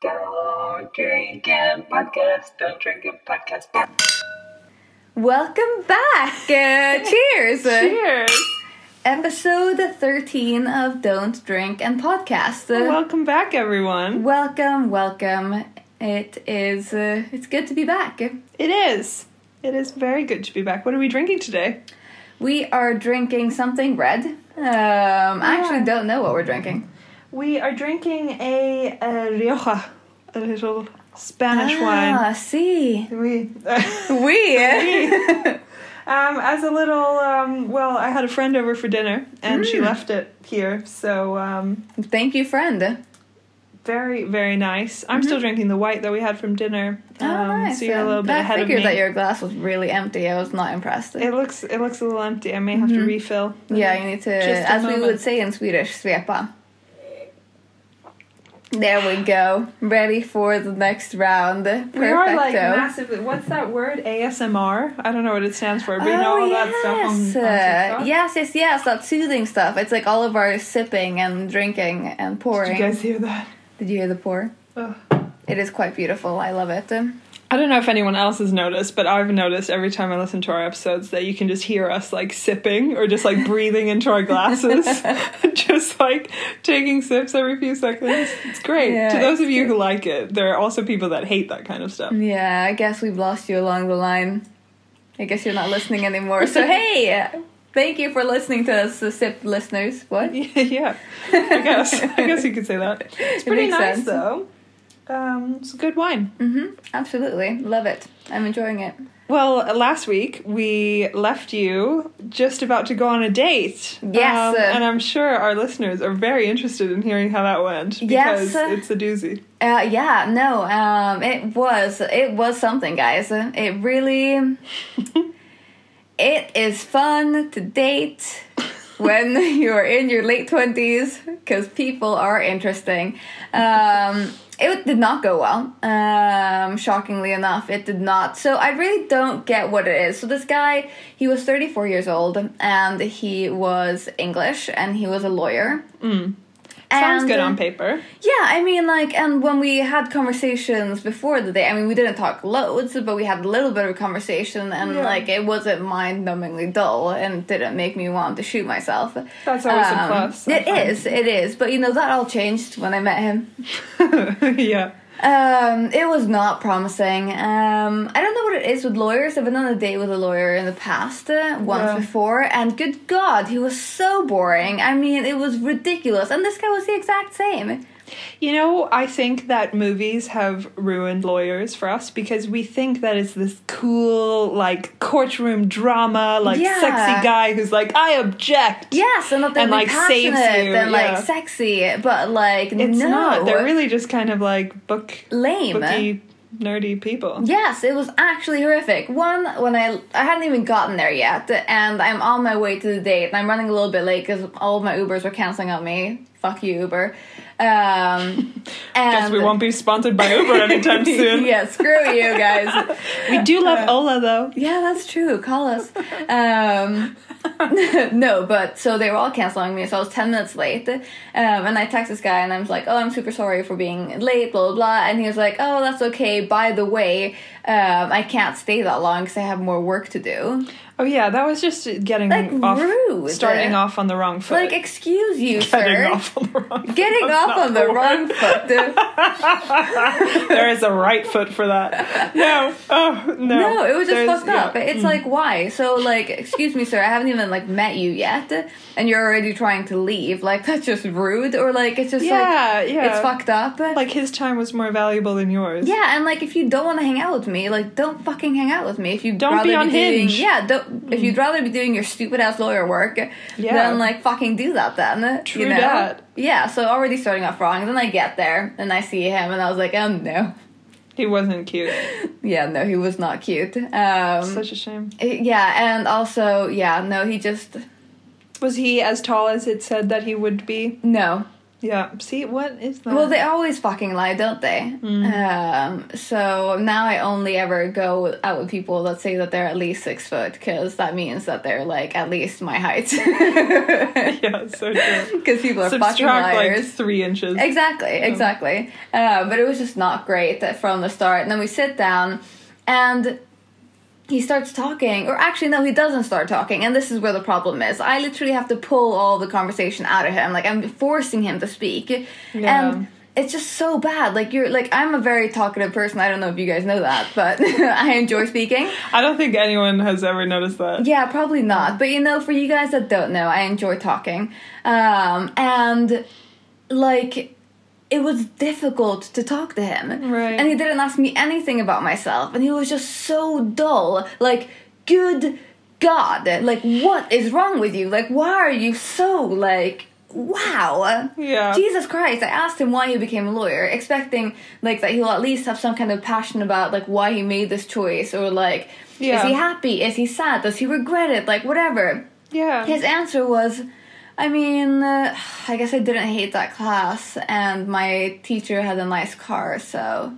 Don't drink and podcast. Don't drink and podcast. Welcome back! Uh, cheers! Cheers! Episode 13 of Don't Drink and Podcast. Uh, Welcome back, everyone. welcome, welcome. It is, uh, it's good to be back. It is. It is very good to be back. What are we drinking today? We are drinking something red. Um, I actually don't know what we're drinking. We are drinking a, a Rioja, a little Spanish Ah, wine. see. We, We. um, as a little, um, well, I had a friend over for dinner and she Mm. left it here, so um, Thank you, friend. very, very nice. I'm still drinking the white that we had from dinner. Mm-hmm. Oh, um, nice. So you're a little bit I ahead of figured me. that your glass was really empty. I was not impressed. It looks, it looks a little empty. I may have to refill. Mm-hmm. Yeah, you need to, as we would say in Swedish, svepa. There we go. Ready for the next round. Perfecto. We are like massively. What's that word? ASMR. I don't know what it stands for, but you know oh, all yes. that stuff on, on Uh, yes, yes, yes. That soothing stuff. It's like all of our sipping and drinking and pouring. Did you guys hear that? Did you hear the pour? Ugh. It is quite beautiful. I love it. I don't know if anyone else has noticed, but I've noticed every time I listen to our episodes that you can just hear us like sipping or just like breathing into our glasses, just like taking sips every few seconds. It's great. Yeah, to those of you who like it, there are also people that hate that kind of stuff. Yeah, I guess we've lost you along the line. I guess you're not listening anymore. So hey, thank you for listening to us, the sip listeners. What? Yeah, yeah. I guess. I guess you could say that. It's pretty makes nice sense. though. Um, it's good wine. Mm-hmm. Absolutely, love it. I'm enjoying it. Well, last week we left you just about to go on a date. Yes. Um, and I'm sure our listeners are very interested in hearing how that went because Yes. it's a doozy. Uh, yeah, no, um, it was it was something, guys. It really, it is fun to date when you're in your late twenties because people are interesting. Um, it did not go well. Um, shockingly enough, it did not. So I really don't get what it is. So this guy, he was 34 years old, and he was English, and he was a lawyer. Sounds And, good uh, on paper. yeah, I mean, like, and when we had conversations before the day, I mean, we didn't talk loads, but we had a little bit of a conversation, and Yeah. like, it wasn't mind numbingly dull and didn't make me want to shoot myself. That's always a Um, plus. I It is, it is, but you know, that all changed when I met him. yeah. Um, it was not promising. Um, I don't know what it is with lawyers. I've been on a date with a lawyer in the past uh, once Yeah. before, and good God, he was so boring. I mean, it was ridiculous, and this guy was the exact same. You know, I think that movies have ruined lawyers for us because we think that it's this cool, like, courtroom drama, like, Yeah. sexy guy who's like, I object. Yes, and that they're And, like, like, saves passionate you, and yeah. like sexy, but like It's no, not. They're really just kind of like book, lame. booky, nerdy people. Yes, it was actually horrific. One, when I I hadn't even gotten there yet, and I'm on my way to the date, and I'm running a little bit late because all of my Ubers were canceling on me. Fuck you, Uber. Um, and Guess we won't be sponsored by Uber anytime soon. yeah, screw you guys. We do love Ola though. Yeah, that's true. Call us. Um, no, but so they were all canceling me, so I was 10 minutes late. Um, and I text this guy and I was like, oh, I'm super sorry for being late, blah, blah, blah. And he was like, oh, that's okay. By the way, um, I can't stay that long because I have more work to do. Oh yeah, that was just getting Like, off, rude. starting off on the wrong foot. Like, excuse you, getting sir. off on the wrong. Getting That's off on the wrong foot. there is a right foot for that. No, oh no. No, it was just There's- fucked up. yeah. Mm. It's like why? So like, excuse me, sir, I haven't even like met you yet, and you're already trying to leave. Like that's just rude, or like it's just Yeah, like yeah. it's fucked up. Like his time was more valuable than yours. yeah, and like if you don't want to hang out with me, like don't fucking hang out with me. If you Don't be on doing, Hinge. yeah, don't. If you'd rather be doing your stupid ass lawyer work, Yeah. then like fucking do that then. True you know? dat. Yeah, so already starting off wrong. Then I get there and I see him, and I was like, oh no. He wasn't cute. Yeah, no, he was not cute. Um, Such a shame. yeah, and also, yeah, no, he just Was he as tall as it said that he would be? no, Yeah. See, what is that? Well, they always fucking lie, don't they? Um, so now I only ever go out with people that say that they're at least six foot, because that means that they're like at least my height. yeah, so true. Because people are fucking Subtract like three inches. Exactly, exactly. Uh, but it was just not great that from the start. And then we sit down, and he starts talking, or actually, no, he doesn't start talking. And this is where the problem is. I literally have to pull all the conversation out of him. Like, I'm forcing him to speak. Yeah. And it's just so bad. Like, you're like, I'm a very talkative person. I don't know if you guys know that, but I enjoy speaking. I don't think anyone has ever noticed that. Yeah, probably not. But you know, for you guys that don't know, I enjoy talking. Um, and like it was difficult to talk to him. Right. And he didn't ask me anything about myself and he was just so dull. Like, good God, like what is wrong with you? Like why are you so like wow Yeah. jesus christ i asked him why he became a lawyer expecting like that he'll at least have some kind of passion about like why he made this choice or like Yeah. is he happy is he sad does he regret it like whatever Yeah. his answer was i mean uh, i guess i didn't hate that class and my teacher had a nice car so.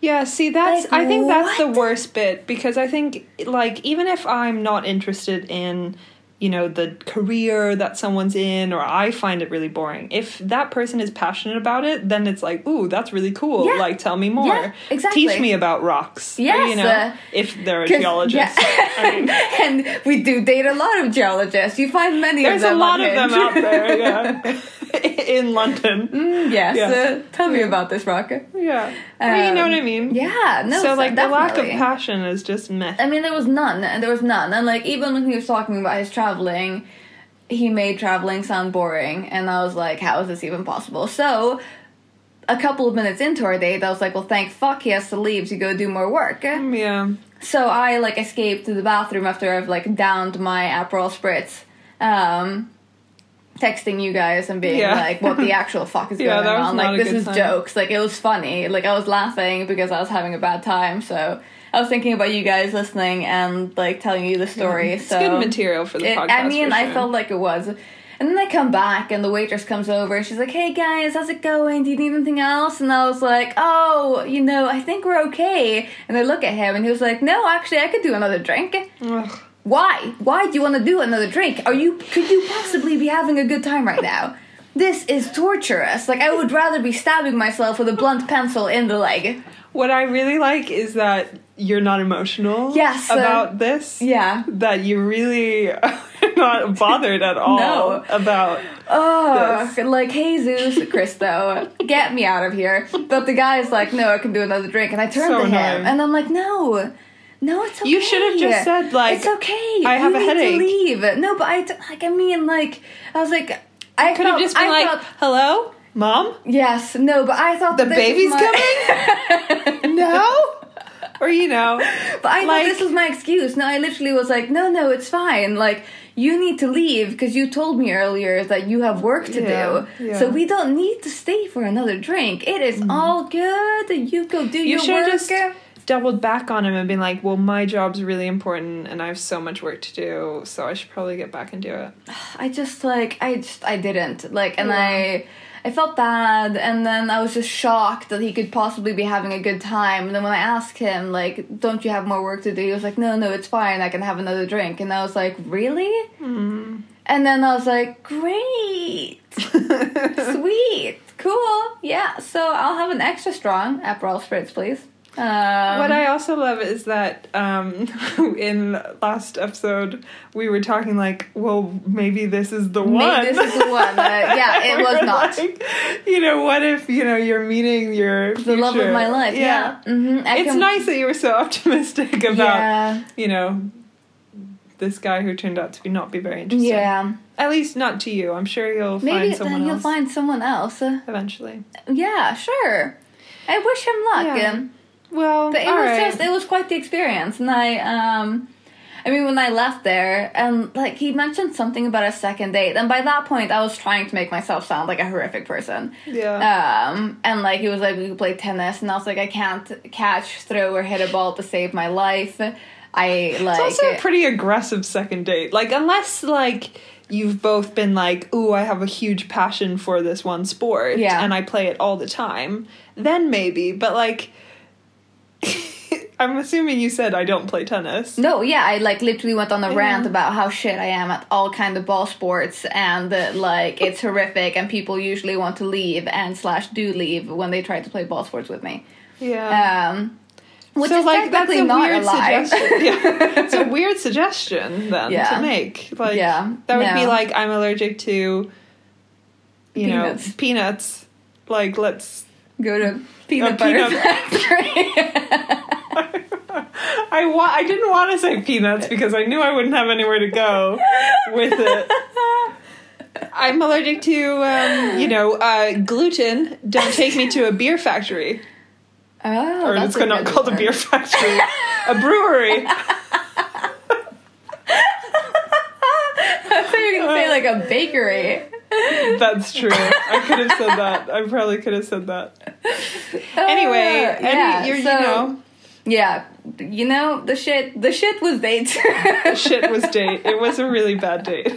Yeah, see that's Like, I think that's the worst bit because I think like even if I'm not interested in you know the career that someone's in or I find it really boring. If that person is passionate about it, then it's like, "Ooh, that's really cool. Yeah. Like tell me more. Yeah, exactly. Teach me about rocks." Or, you know, uh, if they're a geologist. yeah. I mean, and we do date a lot of geologists you find many there's of a lot of them out there, yeah. in London. yes Yeah. uh, tell me about this rocker Yeah. Well, you know Um, what I mean? yeah no so like the lack of passion is just meh. I mean, there was none, and there was none, and like even when he was talking about his traveling, he made traveling sound boring, and I was like, how is this even possible? So, a couple of minutes into our date, I was like, well, thank fuck he has to leave to go do more work. Yeah. So I like escaped to the bathroom after I've like downed my Aperol spritz, um, texting you guys and being Yeah. like, "What the actual fuck is Yeah, going on?" Like this is time. jokes. Like it was funny. Like I was laughing because I was having a bad time. So I was thinking about you guys listening and like telling you the story. It's so good material for the it- podcast. I mean, for I felt like it was. And then I come back and the waitress comes over and she's like, Hey guys, how's it going? Do you need anything else? And I was like, Oh, you know, I think we're okay. And I look at him and he was like, No, actually, I could do another drink. Ugh. Why? Why do you want to do another drink? Are you, could you possibly be having a good time right now? This is torturous. Like, I would rather be stabbing myself with a blunt pencil in the leg. What I really like is that you're not emotional Yes, uh, about this. Yeah. That you really are not bothered at all No. about. Oh, like Jesus Christo, get me out of here. But the guy's like, no, I can do another drink. And I turn So to him annoying. and I'm like, no, no, it's okay. You should have just said, like, it's okay. I have you a need headache. To leave. No, but I, like, I mean, like, I was like, I Could have just been I like, thought- "Hello, mom, yes, no, but I thought the that this was baby's my- coming." no, or you know, But I Like- this was my excuse. No, I literally was like, no, no, it's fine. Like, you need to leave because you told me earlier that you have work to Yeah, do. yeah. So we don't need to stay for another drink. It is mm-hmm. all good. You go do you your work. just doubled back on him and been like, "Well, my job's really important, and I have so much work to do, so I should probably get back and do it." I just like I just I didn't like, and Yeah. I. I felt bad, and then I was just shocked that he could possibly be having a good time. And then when I asked him, like, "Don't you have more work to do?" He was like, "No, no, it's fine. I can have another drink." And I was like, "Really?" Hmm. And then I was like, "Great, sweet, cool, yeah." So I'll have an extra strong Aperol spritz, please. Um, what I also love is that um, in last episode we were talking like, well, maybe this is the one. this is the one. Uh, yeah, it We was not. like, you know, what if you know you're meeting your the love of my life. Yeah, hmm It's nice that you were so optimistic about Yeah, you know this guy who turned out to be not be very interesting. yeah. At least not to you. I'm sure you'll Maybe find someone then you'll else find someone else. Eventually. yeah, sure. I wish him luck. Yeah. Well, But it was right. just it was quite the experience, and I um. I mean, when I left there, and like he mentioned something about a second date, and by that point, I was trying to make myself sound like a horrific person. yeah. Um, and like he was like, we could play tennis, and I was like, I can't catch, throw, or hit a ball to save my life. I like. It's also a pretty aggressive second date. Like unless like you've both been like, "Ooh, I have a huge passion for this one sport, Yeah. and I play it all the time," then maybe. But like, I'm assuming you said I don't play tennis. No, yeah, I like literally went on a rant about how shit I am at all kind of ball sports, and uh, like it's horrific, and people usually want to leave and slash do leave when they try to play ball sports with me. Yeah. Um, which so is like that's a not weird a lie. suggestion. yeah, it's a weird suggestion then Yeah. to make. Like Yeah, that would be like I'm allergic to, you Peanuts. know, peanuts. Like let's. Go to peanut A butter peanut- factory. I wa- I didn't want to say peanuts because I knew I wouldn't have anywhere to go with it. I'm allergic to, um, you know, uh, gluten. Don't take me to a beer factory. oh, or it's not called a beer factory, a brewery. I thought you were gonna say like a bakery. That's true. I could have said that. I probably could have said that. Anyway, Uh, any, yeah, so- you know, Yeah, you know the shit. The shit was date. The shit was date. It was a really bad date.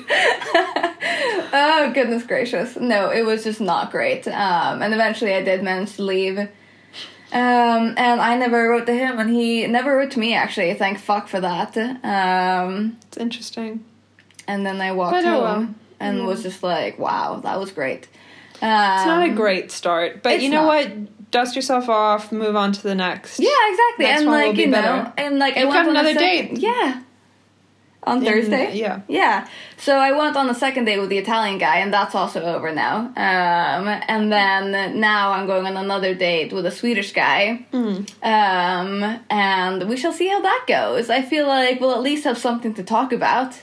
oh goodness gracious! No, it was just not great. Um, and eventually I did manage to leave. Um, and I never wrote to him, and he never wrote to me. Actually, thank fuck for that. Um, It's interesting. and then I walked oh home and was just like, "Wow, that was great." Um, It's not a great start, but you know not. what? Dust yourself off, move on to the next. Yeah, exactly. Next and one will like be you know, better. and like I You've went on another date. Yeah. On In- Thursday. yeah. Yeah. So I went on the second date with the Italian guy, and that's also over now. Um, and then now I'm going on another date with a Swedish guy. Hmm. Um, and we shall see how that goes. I feel like we'll at least have something to talk about.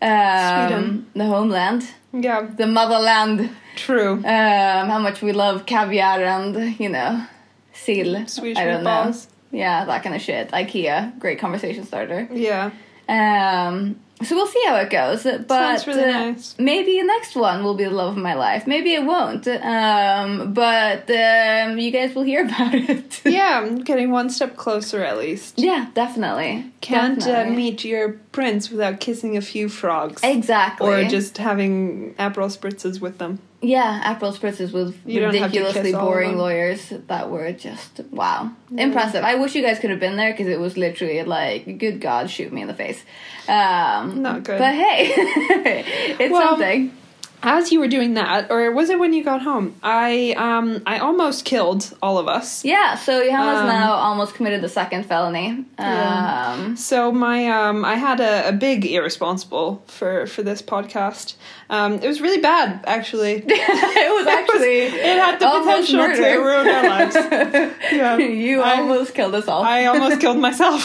Um, Sweden. The homeland, Yeah, the motherland. true. Um, how much we love caviar and you know, sill. Swedish I don't know. Yeah, that kind of shit. IKEA, great conversation starter. Yeah. Um, so we'll see how it goes. But Sounds really uh, nice. maybe the next one will be the love of my life. Maybe it won't. Um, but um, you guys will hear about it. Yeah, I'm getting one step closer at least. yeah, definitely. Can't uh, meet your prince without kissing a few frogs. Exactly. Or just having Aperol spritzes with them. Yeah, Aperol spritzes with You don't have to ridiculously kiss all of boring lawyers that were just wow, impressive. I wish you guys could have been there because it was literally like, good God, shoot me in the face. Um, Not good. But hey, it's Well, something. As you were doing that, or was it when you got home? I um I almost killed all of us. Yeah, so Johanna's Um, now almost committed the second felony. Yeah. Um, So my um I had a, a big irresponsible for for this podcast. Um it was really bad actually. it was actually it had the potential to ruin our lives. Yeah. you I- almost killed us all. I almost killed myself.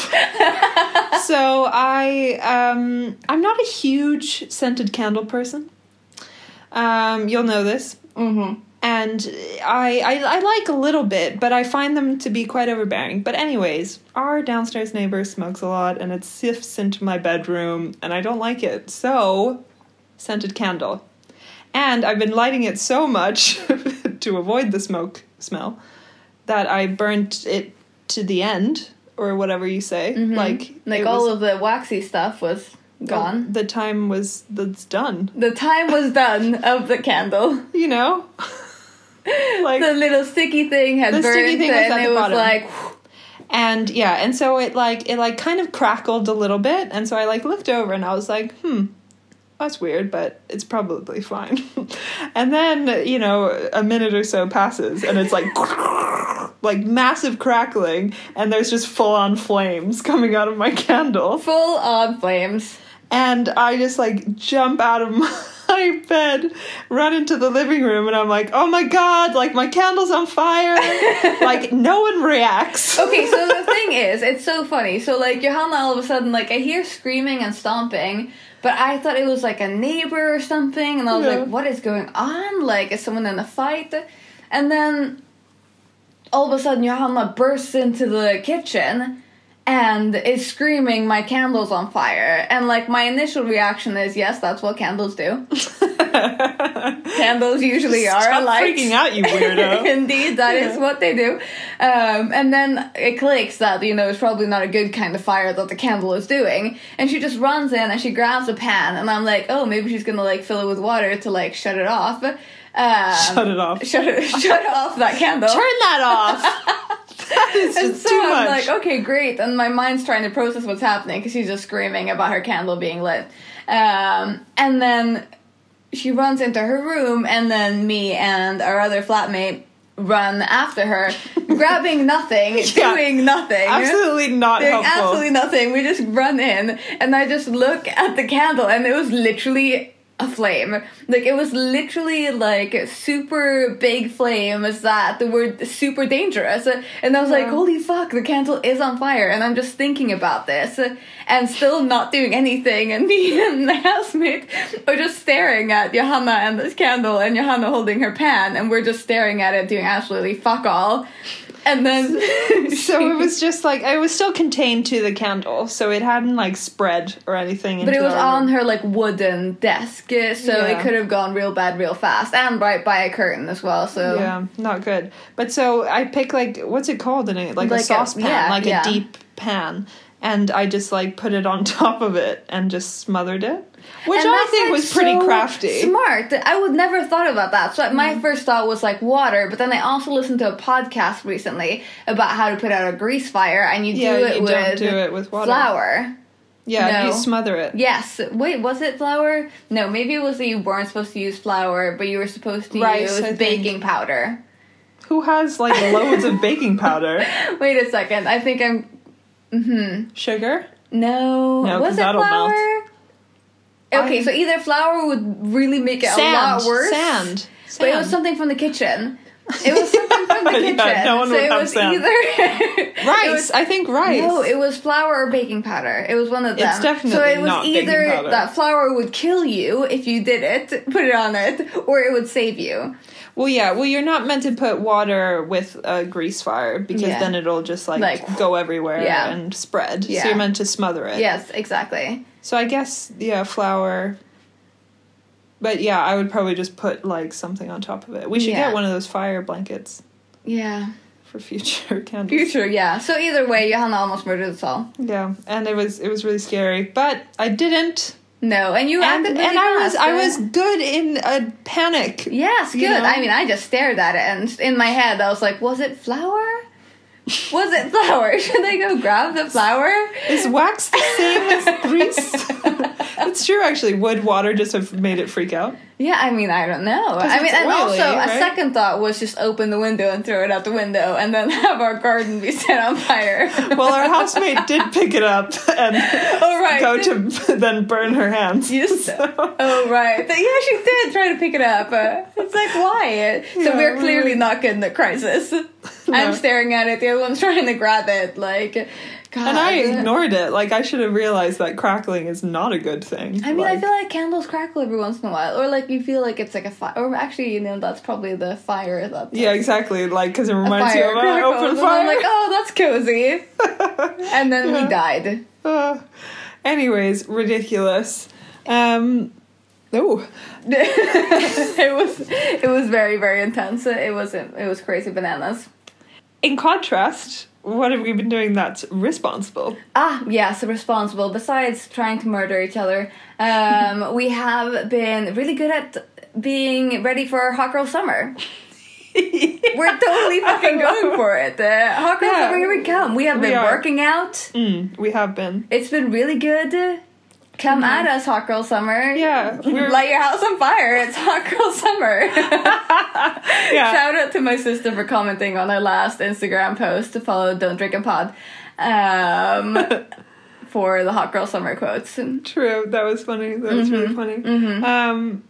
so I um I'm not a huge scented candle person. Um you'll know this. hmm And I, I I like a little bit, but I find them to be quite overbearing. But anyways, our downstairs neighbor smokes a lot and it sifts into my bedroom and I don't like it. So scented candle. And I've been lighting it so much to avoid the smoke smell that I burnt it to the end or whatever you say. Like Mm-hmm. Like it all was- of the waxy stuff was gone. The time was that's done. The time was done of the candle. You know? like The little sticky thing had The sticky thing was and at it the was bottom. like, and yeah and so it like it like kind of crackled a little bit and so i like looked over and i was like hmm that's weird but it's probably fine and then you know a minute or so passes and it's like like massive crackling and there's just full on flames coming out of my candle full on flames. And i just like jump out of my bed run into the living room and i'm like oh my god like my candle's on fire like no one reacts Okay, so the thing is, it's so funny. So like Johanna, all of a sudden, like I hear screaming and stomping, but I thought it was like a neighbor or something, and I was Yeah. like, "What is going on? Like, is someone in a fight?" And then all of a sudden, Johanna bursts into the kitchen and is screaming, "My candle's on fire!" And like my initial reaction is, "Yes, that's what candles do." Candles usually are Stop a light. freaking out, you weirdo. Indeed, that is what they do. Um, and then it clicks that, you know, it's probably not a good kind of fire that the candle is doing. And she just runs in and she grabs a pan. And I'm like, oh, maybe she's gonna like fill it with water to like shut it off. Um, Shut it off. Shut it, shut off that candle. Turn that off. That is and so too I'm much. like, okay, great. And my mind's trying to process what's happening because she's just screaming about her candle being lit. Um, and then she runs into her room, and then me and our other flatmate run after her, grabbing nothing, Yeah. doing nothing. Absolutely not Doing helpful. absolutely nothing. We just run in, and I just look at the candle, and it was literally a flame. Like it was literally like super big flames that were super dangerous. And I was like, holy fuck, the candle is on fire. And I'm just thinking about this and still not doing anything. And me and the housemate are just staring at Johanna and this candle and Johanna holding her pan. And we're just staring at it doing absolutely fuck all. And then So it was just like it was still contained to the candle, so it hadn't like spread or anything. But it was on room. her like wooden desk, uh, so Yeah. it could have gone real bad real fast, and right by a curtain as well. So Yeah, not good. But so I pick like what's it called in it? Like, Like a a- saucepan, yeah, like yeah. a deep pan, and I just like put it on top of it and just smothered it, which And I think like, was pretty so crafty. Smart. I would never thought about that. So Mm. my first thought was like water, but then I also listened to a podcast recently about how to put out a grease fire, and you Yeah, do it you with do it with water. flour. Yeah, No. you smother it. Yes. Wait, was it flour? No, maybe it was that you weren't supposed to use flour, but you were supposed to Rice, use baking powder. Who has like loads of baking powder? Wait a second. I think I'm. Mm-hmm. Sugar? No. No, 'cause was it that'll flour? melt. Okay, I- so either flour would really make it Sand. a lot worse. Sand. But it was something from the kitchen. It was something from the Yeah, kitchen. no one so would it have was sand. either Rice. was- I think rice. no, it was flour or baking powder. It was one of them. It's definitely so it was not either that flour would kill you if you did it, put it on it, or it would save you. Well, yeah. Well, you're not meant to put water with a grease fire because Yeah. then it'll just like, Like, go everywhere yeah. and spread. Yeah. So you're meant to smother it. Yes, exactly. So I guess yeah, flour. But yeah, I would probably just put like something on top of it. We should Yeah. get one of those fire blankets Yeah. for future candles. Future, yeah. So either way, Johanna almost murdered us all. Yeah, and it was it was really scary, but I didn't. No, and you And, and I was I was good in a panic. Yes, good. Know? I mean, I just stared at it, and in my head, I was like, "Was it flour? Was it flour? Should I go grab the flour?" Is wax the same as grease? it's true, actually. Would water just have made it freak out? Yeah, I mean, I don't know. I mean, and oily, also a second thought was just open the window and throw it out the window, and then have our garden be set on fire. Well, our housemate did pick it up and oh right, go to then burn her hands. Yes. Oh right, yeah, she did try to pick it up. It's like why? So Yeah, we're clearly not good in the crisis. I'm staring at it. The other one's trying to grab it. Like, God. And I ignored it. Like I should have realized that crackling is not a good thing. I mean, I feel like candles crackle every once in a while, or like you feel like it's like a fire. Or actually, you know, that's probably the fire that. yeah, exactly. Like because it reminds you of an open and fire. I'm like, oh, that's cozy. and then Yeah. we died. Uh, anyways, ridiculous. Um, oh, it was it was very very intense. It wasn't. it was crazy bananas. In contrast, what have we been doing that's responsible? Ah, yes, responsible. Besides trying to murder each other, um, we have been really good at being ready for hot girl summer. We're totally fucking going for it. Uh, hot girl Yeah. summer, here we come. We have been working out. Mm, we have been. It's been really good. Come at us, hot girl summer. Mm-hmm. Yeah, we're- light your house on fire. It's hot girl summer. Yeah. Shout out to my sister for commenting on our last Instagram post to follow Don't Drink and Pod. Um, for the hot girl summer quotes. True, that was funny. That was really Mm-hmm. funny. Um,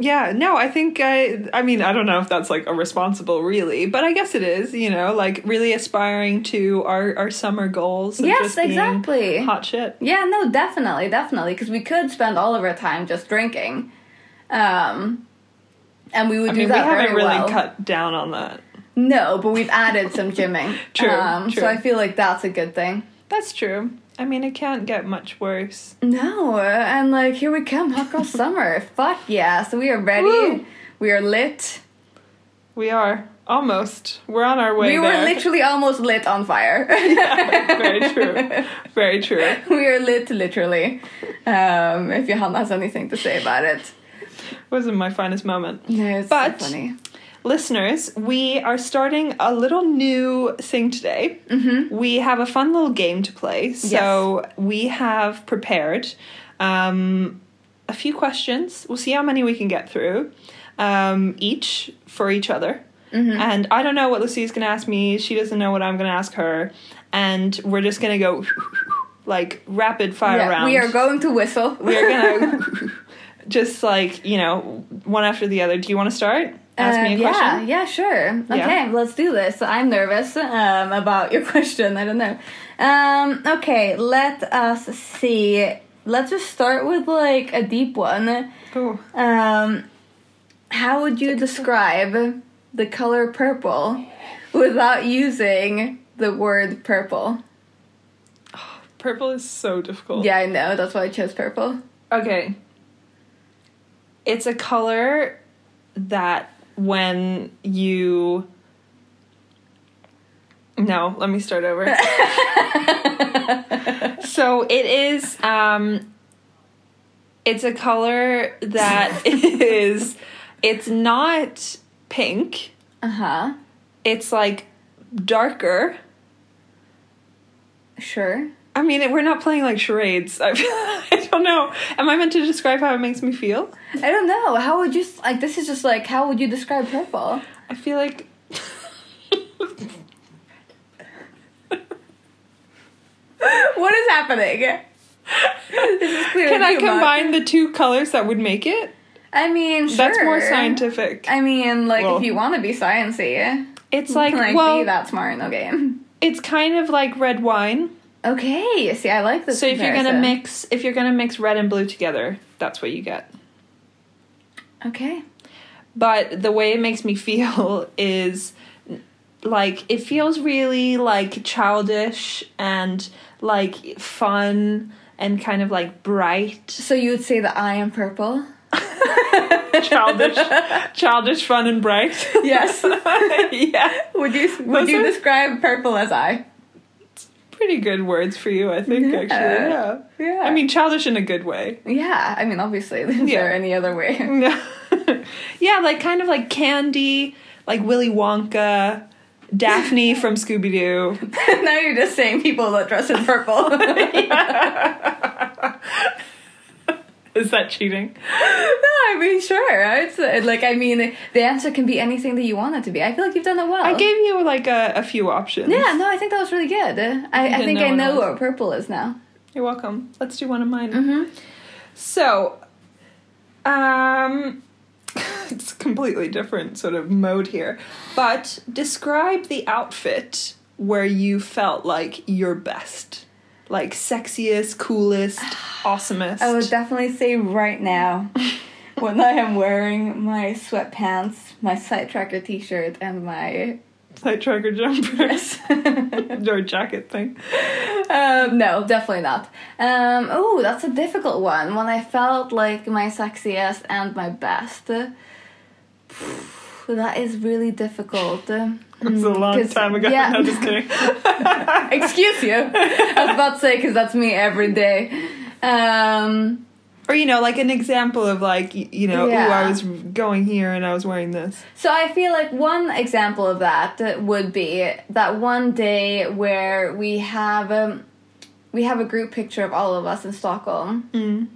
yeah, no, I think I. I mean, I don't know if that's like a responsible, really, but I guess it is. You know, like really aspiring to our our summer goals. Yes, exactly. Hot shit. Yeah, no, definitely, definitely, because we could spend all of our time just drinking, um, and we would do that. I do mean, we haven't really well. cut down on that. No, but we've added some gymming. True, Um, true. So I feel like that's a good thing. That's true. I mean, it can't get much worse. No, and like here we come, hot girl summer. Fuck yeah! So we are ready. Woo. We are lit. We are almost. We're on our way we were there. literally almost lit on fire. Very true. Very true. we are lit, literally. Um, if Johanna has anything to say about it, Wasn't my finest moment. no, it's But- so funny. Listeners, we are starting a little new thing today. Mm-hmm. We have a fun little game to play. So we have prepared um, a few questions. We'll see how many we can get through um, each for each other. Mm-hmm. And I don't know what Lucy's going to ask me. She doesn't know what I'm going to ask her. And we're just going to go like rapid fire Yeah, round. we are going to whistle. we are gonna just like you know one after the other. Do you want to start? Ask me a yeah, question. yeah, sure. Yeah. Okay, let's do this. I'm nervous um, about your question. I don't know. Um, okay, let us see. Let's just start with like a deep one. Cool. Um, how would you describe the color purple without using the word purple? Purple is so difficult. Yeah, I know. That's why I chose purple. Okay. It's a color that when you. No, let me start over. so it is. Um, it's a color that is. It's not pink. Uh huh. It's like darker. Sure. I mean, we're not playing like charades. I, I don't know. Am I meant to describe how it makes me feel? I don't know. How would you like? This is just like how would you describe purple? I feel like. what is happening? this is Can I combine the two colors that would make it? I mean, sure. That's more scientific. I mean, like Well- if you want to be sciencey, It's like, like well, be that smart in the game. it's kind of like red wine. Okay, see, I like this. So if you're gonna mix, if you're gonna mix red and blue together, that's what you get. okay, But the way it makes me feel is like it feels really like childish and like fun and kind of like bright, so you would say that I am purple? childish, childish, fun and bright. Yes. yeah, would you would Those you are- describe purple as I? Pretty good words for you, I think. Yeah. Actually, yeah. Yeah. I mean, childish in a good way. yeah. I mean, obviously, is Yeah. there any other way? yeah, like kind of like candy, like Willy Wonka, Daphne from Scooby Doo. now you're just saying people that dress in purple. Is that cheating? no, I mean, sure. It's uh, like I mean, the answer can be anything that you want it to be. I feel like you've done it well. I gave you like a, a few options. Yeah, no, I think that was really good. I, I think I know what purple is now. You're welcome. Let's do one of mine. Mm-hmm. So, um, it's a completely different sort of mode here. But describe the outfit where you felt like your best. Like sexiest, coolest, awesomest. I would definitely say right now, when I am wearing my sweatpants, my side tracker T-shirt, and my Tight tracker jumper. dress. or jacket thing. um, no, definitely not. Um, oh, that's a difficult one. When I felt like my sexiest and my best. That is really difficult. It was a long 'Cause- time ago. yeah. No, just kidding. Excuse you. I was about to say because that's me every day. Um, or you know, like an example of like you know, ooh, I was going here and I was wearing this. so I feel like one example of that would be that one day where we have um, we have a group picture of all of us in Stockholm. Mm.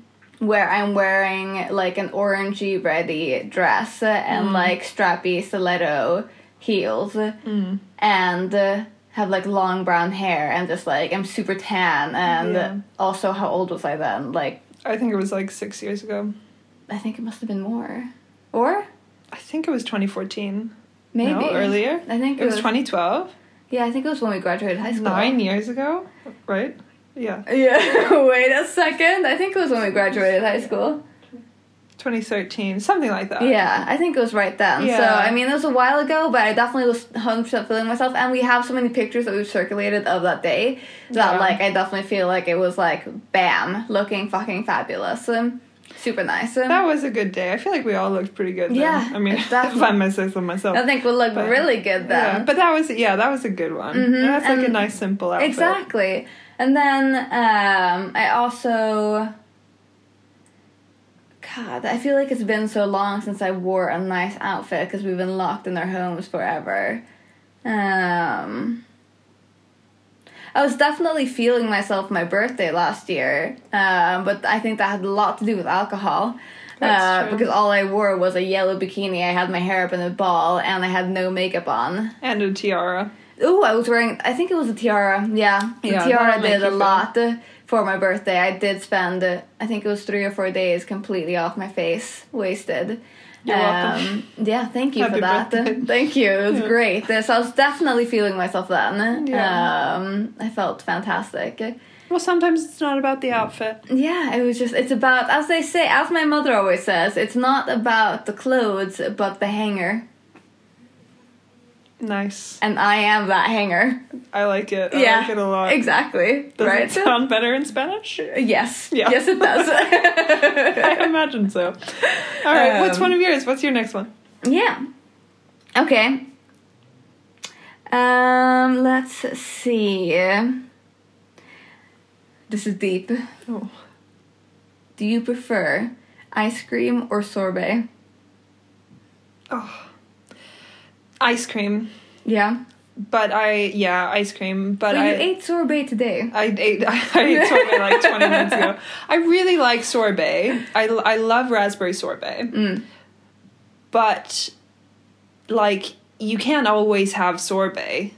Where I'm wearing like an orangey ready dress and like strappy stiletto heels Mm. and uh, have like long brown hair and just like I'm super tan and Yeah. also how old was I then? Like I think it was like six years ago. I think it must have been more. Or I think it was 2014. maybe No, earlier. I think It was 2012. Yeah, I think it was when we graduated high school. Nine years ago, right? Yeah, Yeah. Wait a second. I think it was when we graduated high school. 2013, something like that. Yeah, I think it was right then. So, I mean, it was a while ago, but I definitely was 100% feeling myself. And we have so many pictures that we've circulated of that day that, Yeah. like, I definitely feel like it was, like, bam, looking fucking fabulous. Um, super nice. Um, That was a good day. I feel like we all looked pretty good. Then. Yeah, I mean, if I might say so myself. I think we looked But- really good then. Yeah, but that was yeah, that was a good one. Mhm, That's like a nice simple outfit. Exactly. And then um, I also. God, I feel like it's been so long since I wore a nice outfit because we've been locked in our homes forever. Um, I was definitely feeling myself my birthday last year, um, but I think that had a lot to do with alcohol. Uh, because all I wore was a yellow bikini. I had my hair up in a ball and I had no makeup on. And a tiara. Oh, I was wearing. I think it was a tiara. Yeah, the Yeah, tiara did a feel- lot for my birthday. I did spend. I think it was three or four days completely off my face, wasted. You're welcome. Yeah, thank you Happy for that. birthday. Thank you. It was Yeah. great. So I was definitely feeling myself then. Yeah. Um, I felt fantastic. Well, sometimes it's not about the outfit. Yeah, it was just. It's about, as they say, as my mother always says, it's not about the clothes, but the hanger. Nice. And I am that hanger. I like it. I yeah, like it a lot. Exactly. Does right. it sound better in Spanish? Yes. Yeah. Yes, it does. I imagine so. All right, what's Um, one of yours? What's your next one? yeah. Okay. Um, let's see. This is deep. Oh. Do you prefer ice cream or sorbet? oh. Ice cream. Yeah. But I, yeah, ice cream. But But I ate sorbet today. I ate I ate sorbet like 20 minutes ago. I really like sorbet. I, I love raspberry sorbet. Mm. But like you can't always have sorbet.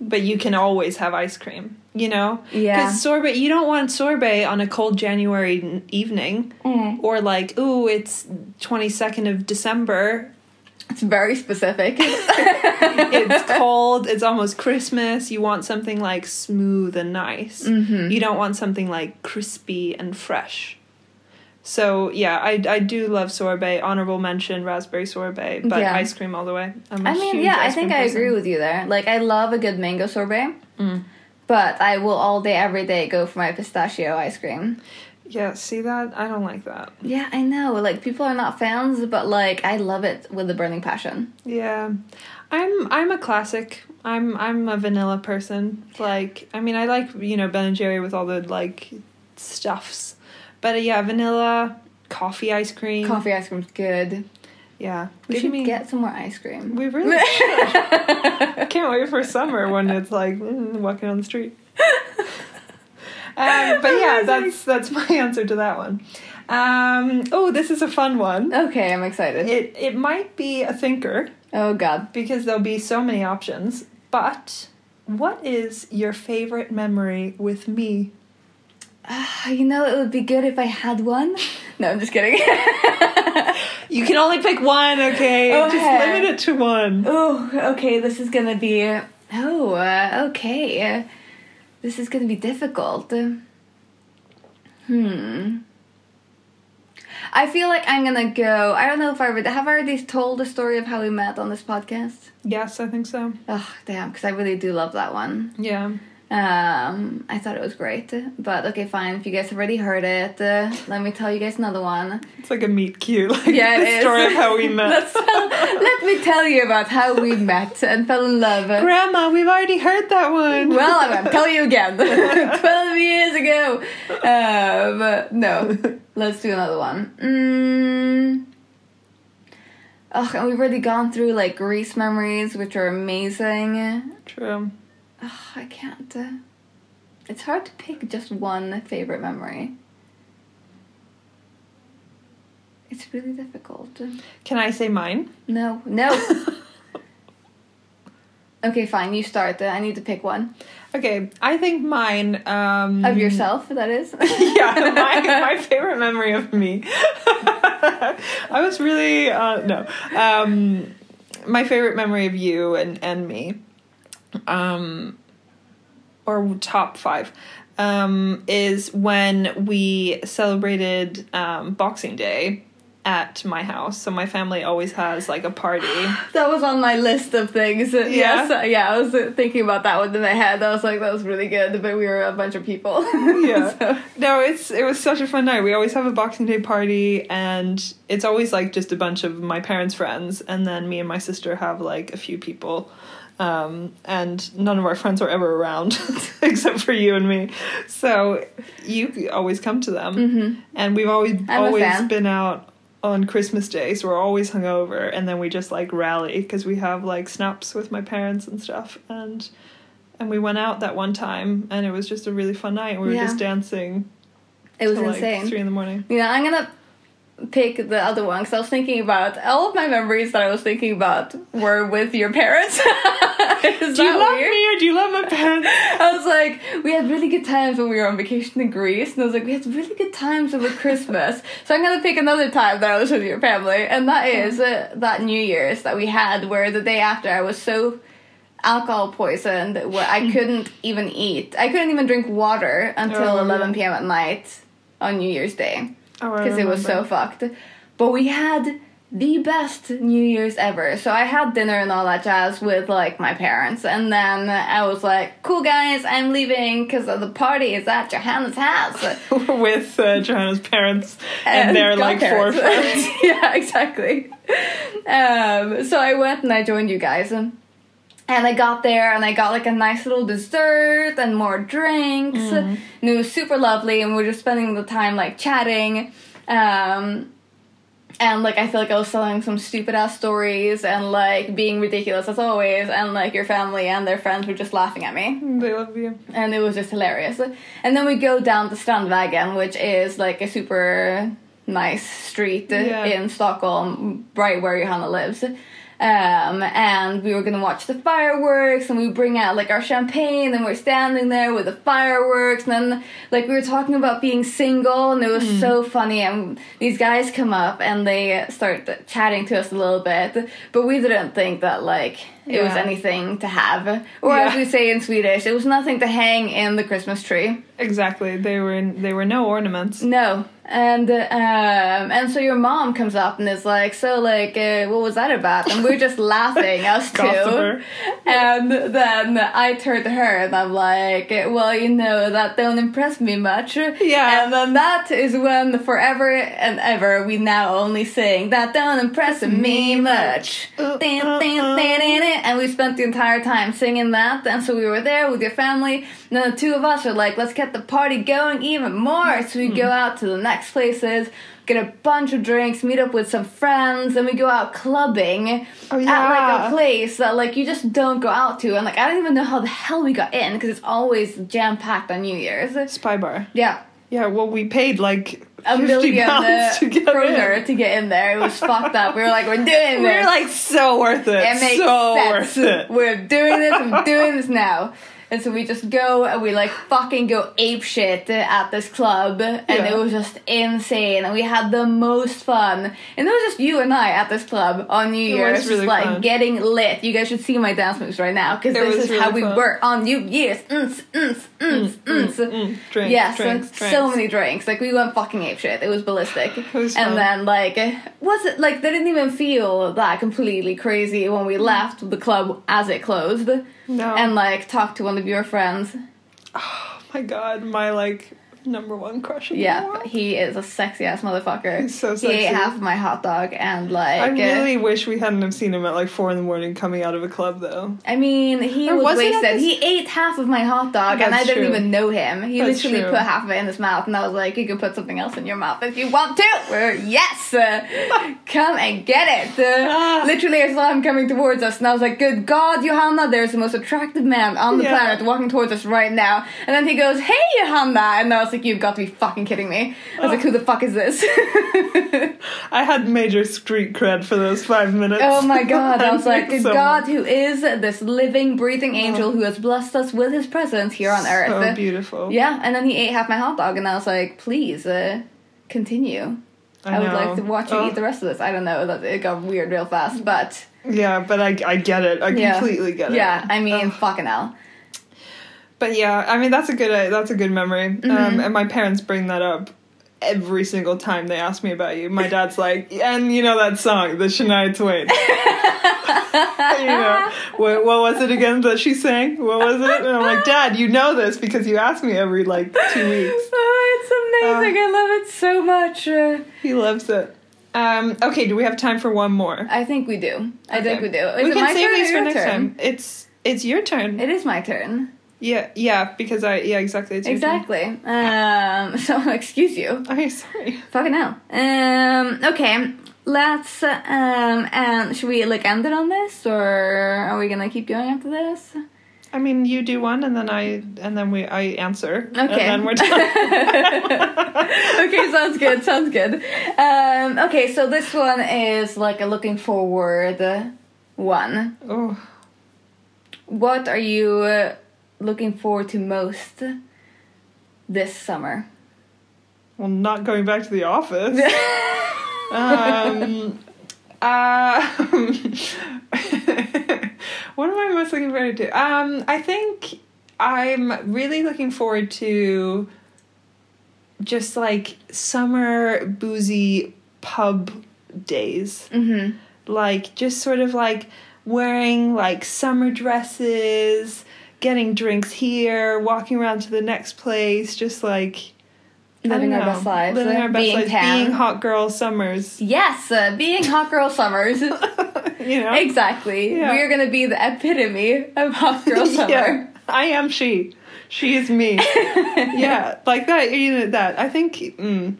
But you can always have ice cream, you know? Yeah. Cuz sorbet you don't want sorbet on a cold January evening Mm. or like, ooh, it's 22nd of December. It's very specific. It's cold, it's almost Christmas. You want something like smooth and nice. Mhm. You don't want something like crispy and fresh. So yeah, I, I do love sorbet. Honorable mention raspberry sorbet, but Yeah. ice cream all the way. I mean, yeah, I think I person. agree with you there. Like, I love a good mango sorbet, Mm. but I will all day, every day go for my pistachio ice cream. Yeah, see that? I don't like that. Yeah, I know. Like, people are not fans, but like, I love it with a burning passion. Yeah, I'm I'm a classic. I'm I'm a vanilla person. Like I mean, I like you know Ben and Jerry with all the like stuffs, but uh, yeah, vanilla coffee ice cream. Coffee ice cream's good. Yeah, We Give should me- get some more ice cream. We really should. Can't wait for summer when it's like mm, walking on the street. Um, but yeah, that's that's my answer to that one. Um, oh, this is a fun one. Okay, I'm excited. It it might be a thinker oh god. because there'll be so many options. But what is your favorite memory with me? You know, it would be good if I had one. No, I'm just kidding. You can only pick one, okay? Just Okay. limit it to one. oh, okay, this is gonna be. Oh, uh, okay. This is gonna be difficult. Hmm. I feel like I'm gonna go. I don't know if I already have I already told the story of how we met on this podcast. Yes, I think so. Oh damn! Because I really do love that one. Yeah. Um, I thought it was great. But okay, fine. If you guys already heard it, uh, let me tell you guys another one. It's like a meet cute. Like Yeah, the it is. story of how we met. Tell, let me tell you about how we met and fell in love. Grandma, we've already heard that one. Well, I'm gonna tell you again. Twelve years ago. Um, no, let's do another one. Mm. Oh, and we've already gone through like Greece memories, which are amazing. True. Oh, I can't. Uh, it's hard to pick just one favorite memory. It's really difficult. Can I say mine? No, no. okay, fine. You start. Uh, I need to pick one Okay, I think mine. Um, of yourself. That is. yeah, my, my favorite memory of me. I was really uh, no. Um, my favorite memory of you and and me, um, or top five, um, is when we celebrated um, Boxing Day at my house. So my family always has like a party. That was on my list of things. Yes, uh, yeah. I was thinking about that one in my head. I was like, that was really good, but we were a bunch of people. Yeah. So- No, it's it was such a fun night. We always have a Boxing Day party, and it's always like just a bunch of my parents' friends, and then me and my sister have like a few people. Um, and none of our friends are ever around except for you and me. So you always come to them, and we've always Mm-hmm. I'm always been out on Christmas Day, so we're always hungover, and then we just like rally because we have like snaps with my parents and stuff, and and we went out that one time, and it was just a really fun night. We were Yeah. just dancing it was till, like insane. three in the morning. You know, I'm gonna pick the other one because I was thinking about all of my memories that I was thinking about were with your parents. Do you love weird? me or do you love my parents? I was like, we had really good times when we were on vacation in Greece, and I was like, we had really good times over Christmas. so I'm gonna pick another time that I was with your family, and that is uh, that New Year's that we had, where the day after I was so alcohol poisoned where I couldn't even eat. I couldn't even drink water until Oh, 11 p.m. at night on New Year's Day Oh, because it was so fucked. But we had the best New Year's ever. So I had dinner and all that jazz with like my parents, and then I was like, "Cool guys, I'm leaving because the party is at Johanna's house." with uh, Johanna's parents and, their like four friends. yeah, exactly. Um, so I went and I joined you guys. And, and I got there and I got like a nice little dessert and more drinks. Mm. And it was super lovely and we were just spending the time like chatting. Um, and like I feel like I was telling some stupid ass stories and like being ridiculous as always and like your family and their friends were just laughing at me They love you. and it was just hilarious. And then we go down to Strandvägen, which is like a super nice street Yeah. in Stockholm, right where Johanna lives. Um, and we were gonna watch the fireworks, and we bring out like our champagne, and we're standing there with the fireworks, and then like we were talking about being single, and it was so funny. And these guys come up and they start chatting to us a little bit, but we didn't think that like it was anything to have, or as we say in Swedish, it was nothing to hang in the Christmas tree. Exactly. They were in, they were no ornaments. No, and um, and so your mom comes up and is like, so like, uh, what was that about? And we're just laughing, us two. And then I turn to her and I'm like, well, you know, that don't impress me much. Yeah. And then that is when forever and ever we now only sing that don't impress me much. Uh, Ding, uh, And we spent the entire time singing that. And so we were there with your family. And then the two of us were like, let's get the party going even more. So we Hmm. go out to the next places, get a bunch of drinks, meet up with some friends, and we go out clubbing Oh, at like a place that like you just don't go out to. And like I don't even know how the hell we got in because it's always jam packed on New Year's. Spy bar. Yeah. Yeah, well, we paid like A 50 million pounds uh, to get kroner in. to get in there. It was fucked up. We were like, we're doing this. We were like so worth it. It makes so sense. worth it. We're doing this. I'm doing this now. And so we just go and we like fucking go ape shit at this club, and Yeah. it was just insane. And we had the most fun. And it was just you and I at this club on New was Year's, just really like fun. getting lit. You guys should see my dance moves right now because this is how really we fun. were on New Year's. Mm, mm, mm, mm, Mm, drinks, yes, drinks, so, drinks. so many drinks. Like we went fucking ape shit. It was ballistic. It was and then like, was it like they didn't even feel that completely crazy when we left the club as it closed, No. and like talked to one of your friends. oh my god, my like number one crush in the Yeah, he is a sexy ass motherfucker. He's so He ate half of my hot dog and like. I uh, really wish we hadn't have seen him at like four in the morning coming out of a club though. I mean, he Or was, was wasted. this- He ate half of my hot dog, and I That's didn't even know him. He That's literally true. put half of it in his mouth, and I was like, "You can put something else in your mouth if you want to." We're, yes, uh, come and get it. Uh, literally, I saw him coming towards us, and I was like, "Good God, Johanna! There's the most attractive man on the Yeah. planet walking towards us right now." And then he goes, "Hey, Johanna!" And I was like, "You've got to be fucking kidding me!" I was like, "Who the fuck is this?" I had major street cred for those five minutes. Oh my god, I was like, so- God who is this living, breathing angel who has blessed us with his presence here on earth. So beautiful. Yeah, and then he ate half my hot dog, and I was like, please, uh, continue. I, would like to watch you Oh. eat the rest of this. I don't know, that it got weird real fast, but Yeah, but I, I get it. I yeah. completely get it. Yeah, I mean, Ugh. fucking hell. But yeah, I mean that's a good uh, that's a good memory. Mm-hmm. Um, and my parents bring that up every single time they ask me about you. My dad's like, and you know that song, the Shania Twain. you know, what, what was it again that she sang? What was it? And I'm like, Dad, you know this because you ask me every like two weeks. Oh, it's amazing. I love it so much. Uh, He loves it. Um, okay, do we have time for one more? I think we do. I think we do. Is we can save these for next turn? time. It's it's your turn. It is my turn. Yeah, yeah, because I yeah exactly. It's. Exactly. Um, so excuse you. Okay, sorry. Fucking hell. Um, okay. Let's um and should we like end it on this or are we gonna keep going after this? I mean, you do one, and then I and then we I answer, and Okay. then we're done. okay, sounds good. Sounds good. Um, okay, so this one is like a looking forward one. oh, What are you uh, looking forward to most this summer? well, not going back to the office. um, uh, what am I most looking forward to? Um, I think I'm really looking forward to just like summer boozy pub days. mm-hmm. Like just sort of like wearing like summer dresses, getting drinks here, walking around to the next place, just like Living don't our know, best lives, living uh, our best being lives, being hot girl summers. Yes, uh, being hot girl summers. you know, exactly. Yeah. We're gonna be the epitome of hot girl summer. yeah, I am she. She is me. yeah, like that. You know that. I think. Mm,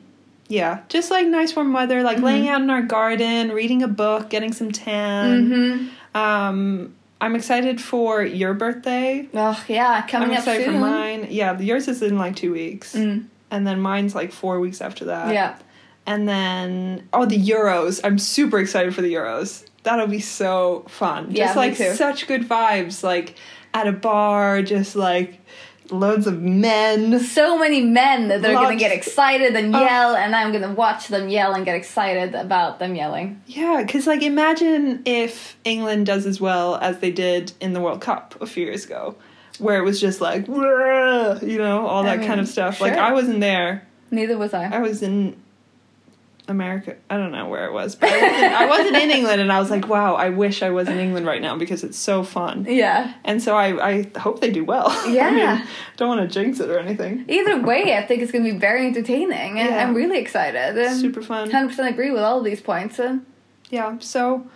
yeah, just like nice warm weather, like Mm-hmm. laying out in our garden, reading a book, getting some tan. Mm-hmm. Um, I'm excited for your birthday. Oh yeah, coming I'm up excited soon. for mine. Yeah, yours is in like two weeks, Mm, and then mine's like four weeks after that. yeah. and then oh, the Euros. I'm super excited for the Euros. That'll be so fun. Yeah, just like such good vibes, like at a bar, just like loads of men. So many men that they're gonna get excited and Oh. yell, and I'm gonna watch them yell and get excited about them yelling. Yeah, because like imagine if England does as well as they did in the World Cup a few years ago, where it was just like, you know, all I that mean, kind of stuff. Like. I wasn't there. Neither was I. I was in America. I don't know where it was, but I wasn't, I wasn't in England, and I was like, wow, I wish I was in England right now because it's so fun. Yeah. And so I, I hope they do well. Yeah. I mean, don't want to jinx it or anything. Either way, I think it's gonna be very entertaining. and Yeah. I'm really excited. Super fun. Hundred percent agree with all of these points. Yeah. So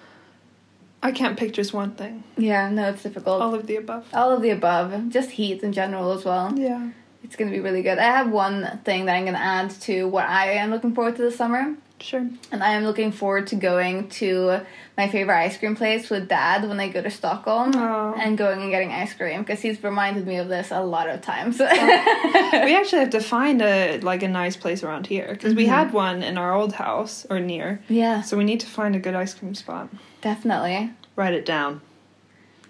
I can't pick just one thing. Yeah, no, it's difficult. All of the above. all of the above, just heat in general as well. Yeah. It's gonna be really good. I have one thing that I'm gonna add to what I am looking forward to this summer, Sure. and I am looking forward to going to my favorite ice cream place with Dad when I go to Stockholm, Oh. and going and getting ice cream because he's reminded me of this a lot of times. we actually have to find a like a nice place around here because we Mhm. had one in our old house or near. yeah, So we need to find a good ice cream spot. definitely. Write it down.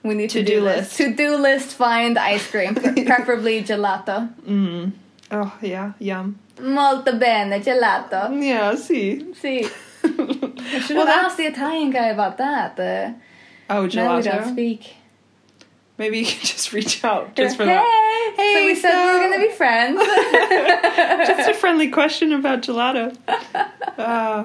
We need to, To-do list. To do list. Find ice cream, preferably gelato. Mm. Oh yeah, yum. Molto bene, gelato. Yeah, see. See, I should Well, have that's- asked the Italian guy about that. Uh, Oh, now we don't speak. Maybe you can just reach out just for hey, that. so Hey, we said we were so- gonna be friends. Just a friendly question about gelato. Uh,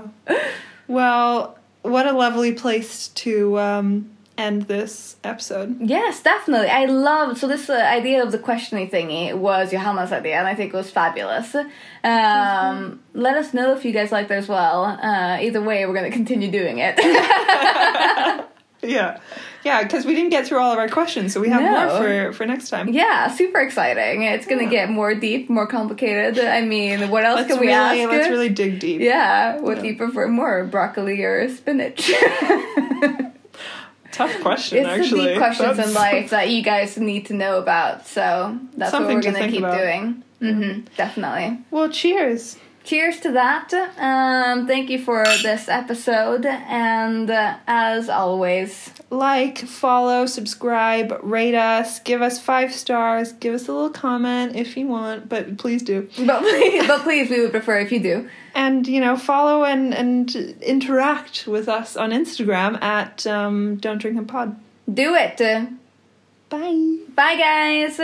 well, what a lovely place to um, end this episode. yes, definitely. I love so this uh, idea of the questioning thingy was Johanna's idea, and I think it was fabulous. Um, let us know if you guys liked it as well. Uh, either way, we're gonna continue doing it. Yeah, yeah, because we didn't get through all of our questions, so we have No. more for for next time. yeah, super exciting. It's gonna Yeah. get more deep, more complicated. I mean, what else Let's can we really ask? let's really dig deep. yeah, what Yeah. do you prefer more, broccoli or spinach? Tough question, it's actually. the deep questions That's- in life that you guys need to know about. So that's Something what we're gonna keep about. doing. hmm definitely. Well, cheers. Cheers to that. Um, thank you for this episode, and uh, as always, Like, follow, subscribe, rate us, give us five stars, give us a little comment if you want, but please do. but please, but please, we would prefer if you do. And you know, follow and and interact with us on Instagram at um, Don't Drink and Pod. Do it. Bye. Bye, guys.